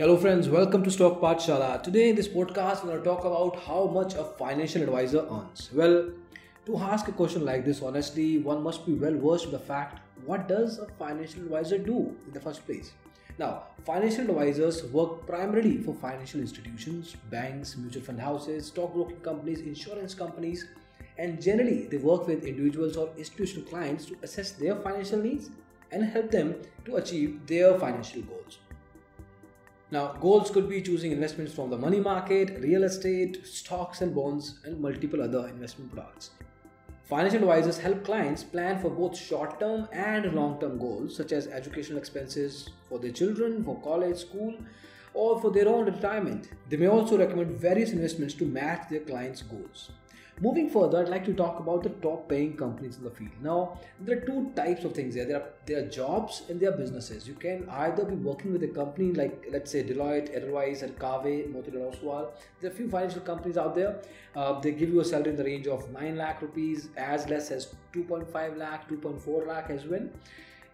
Hello, friends. Welcome to Stock Pathshala. Today, in this podcast, we're going to talk about how much a financial advisor earns. Well, to ask a question like this, honestly, one must be well versed with the fact what does a financial advisor do in the first place. Now, financial advisors work primarily for financial institutions, banks, mutual fund houses, stockbroking companies, insurance companies, and generally they work with individuals or institutional clients to assess their financial needs and help them to achieve their financial goals. Now, goals could be choosing investments from the money market, real estate, stocks and bonds, and multiple other investment products. Financial advisors help clients plan for both short term and long term goals, such as educational expenses for their children, for college, school, or for their own retirement. They may also recommend various investments to match their clients' goals. Moving further, I'd like to talk about the top paying companies in the field. Now, there are two types of things here. There are there are jobs and there are businesses. You can either be working with a company like let's say Deloitte, Edelweiss, and Kave, Motilal Oswal. There are a few financial companies out there. Uh, they give you a salary in the range of 9 lakh rupees, as less as 2.5 lakh, 2.4 lakh as well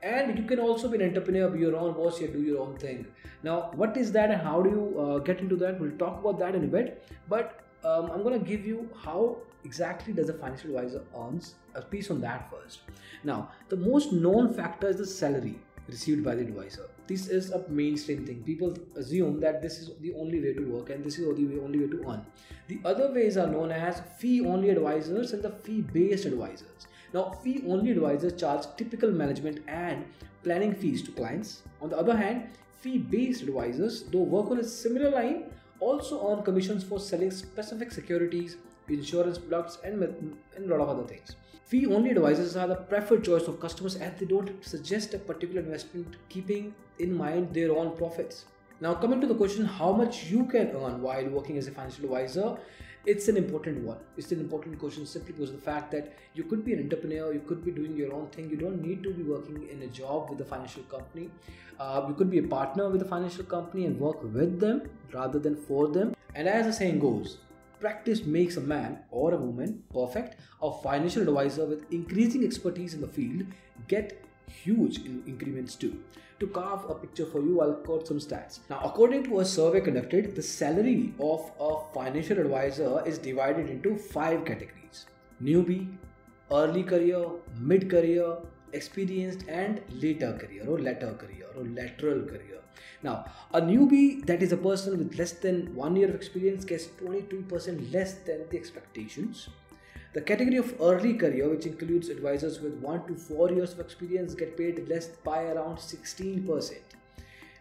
and you can also be an entrepreneur be your own boss you do your own thing now what is that and how do you uh, get into that we'll talk about that in a bit but um, i'm going to give you how exactly does a financial advisor earns a piece on that first. Now the most known factor is the salary received by the advisor. This is a mainstream thing. People assume that this is the only way to work and this is the only way to earn. The other ways are known as fee only advisors and the fee based advisors. Now fee only advisors charge typical management and planning fees to clients. On the other hand fee based advisors though work on a similar line also earn commissions for selling specific securities insurance products, and, a lot of other things. Fee only advisors are the preferred choice of customers as they don't suggest a particular investment keeping in mind their own profits. Now, coming to the question how much you can earn while working as a financial advisor, it's an important one. It's an important question simply because of the fact that you could be an entrepreneur, you could be doing your own thing. You don't need to be working in a job with a financial company. Uh, you could be a partner with a financial company and work with them rather than for them. And as the saying goes, Practice makes a man or a woman perfect. A financial advisor with increasing expertise in the field get huge in increments too. To carve a picture for you, I'll quote some stats. Now, according to a survey conducted, the salary of a financial advisor is divided into five categories newbie, early career, mid career, experienced, and later career or latter career or lateral career. Now, a newbie that is a person with less than one year of experience gets 22% less than the expectations. The category of early career, which includes advisors with 1 to 4 years of experience, get paid less by around 16%.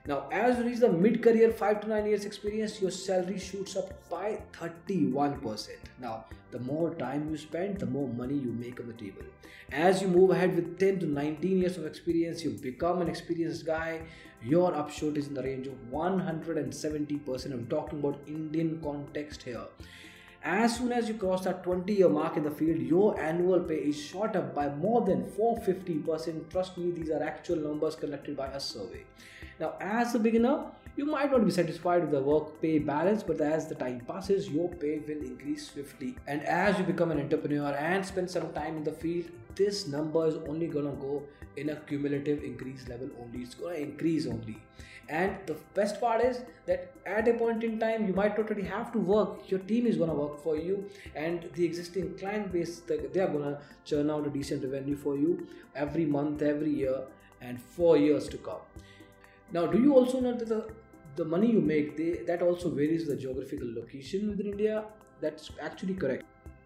Now, as you reach the mid career 5 to 9 years experience, your salary shoots up by 31%. Now, the more time you spend, the more money you make on the table. As you move ahead with 10 to 19 years of experience, you become an experienced guy. Your upshot is in the range of 170%. I'm talking about Indian context here. As soon as you cross that 20 year mark in the field, your annual pay is shot up by more than 450%. Trust me, these are actual numbers collected by a survey. Now, as a beginner, you might not be satisfied with the work pay balance, but as the time passes, your pay will increase swiftly. And as you become an entrepreneur and spend some time in the field, this number is only gonna go in a cumulative increase level only. It's gonna increase only. And the best part is that at a point in time, you might not really have to work. Your team is gonna work for you, and the existing client base they are gonna churn out a decent revenue for you every month, every year, and for years to come. Now, do you also know that the, the money you make they, that also varies the geographical location within India? That's actually correct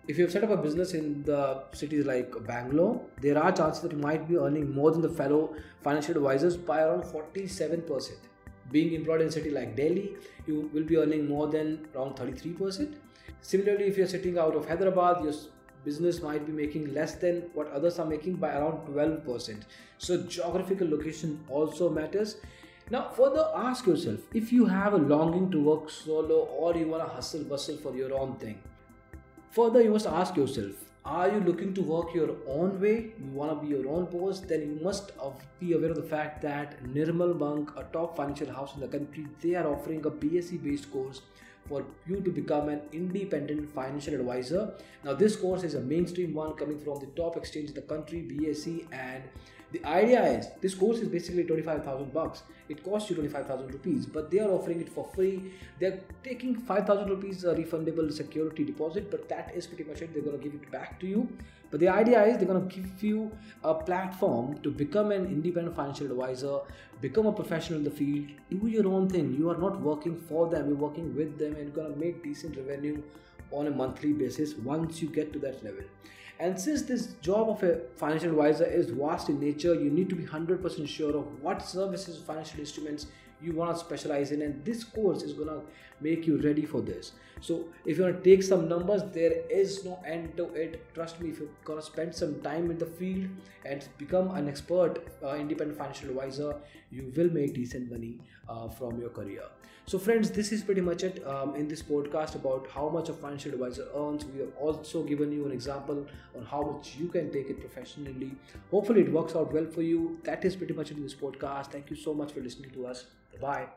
if you have set up a business in the cities like Bangalore, there are chances that you might be earning more than the fellow financial advisors by around 47%. Being employed in a city like Delhi, you will be earning more than around 33%. Similarly, if you're sitting out of Hyderabad, your business might be making less than what others are making by around 12%. So, geographical location also matters. Now, further ask yourself if you have a longing to work solo or you want to hustle bustle for your own thing Further, you must ask yourself are you looking to work your own way? You want to be your own boss? Then you must be aware of the fact that Nirmal Bang, a top financial house in the country, they are offering a BSE based course for you to become an independent financial advisor. Now, this course is a mainstream one coming from the top exchange in the country, BSE, and the idea is this course is basically 25,000 bucks. It costs you 25,000 rupees, but they are offering it for free. They're taking 5,000 rupees a refundable security deposit, but that is pretty much it. They're going to give it back to you. But the idea is they're going to give you a platform to become an independent financial advisor, become a professional in the field, do your own thing. You are not working for them, you're working with them, and you're going to make decent revenue on a monthly basis once you get to that level. And since this job of a financial advisor is vast in nature, you need to be 100% sure of what services, financial instruments you want to specialize in, and this course is going to make you ready for this. So, if you want to take some numbers, there is no end to it. Trust me, if you're going to spend some time in the field and become an expert, uh, independent financial advisor, you will make decent money uh, from your career. So, friends, this is pretty much it um, in this podcast about how much a financial advisor earns. We have also given you an example on how much you can take it professionally. Hopefully, it works out well for you. That is pretty much it in this podcast. Thank you so much for listening to us. Bye.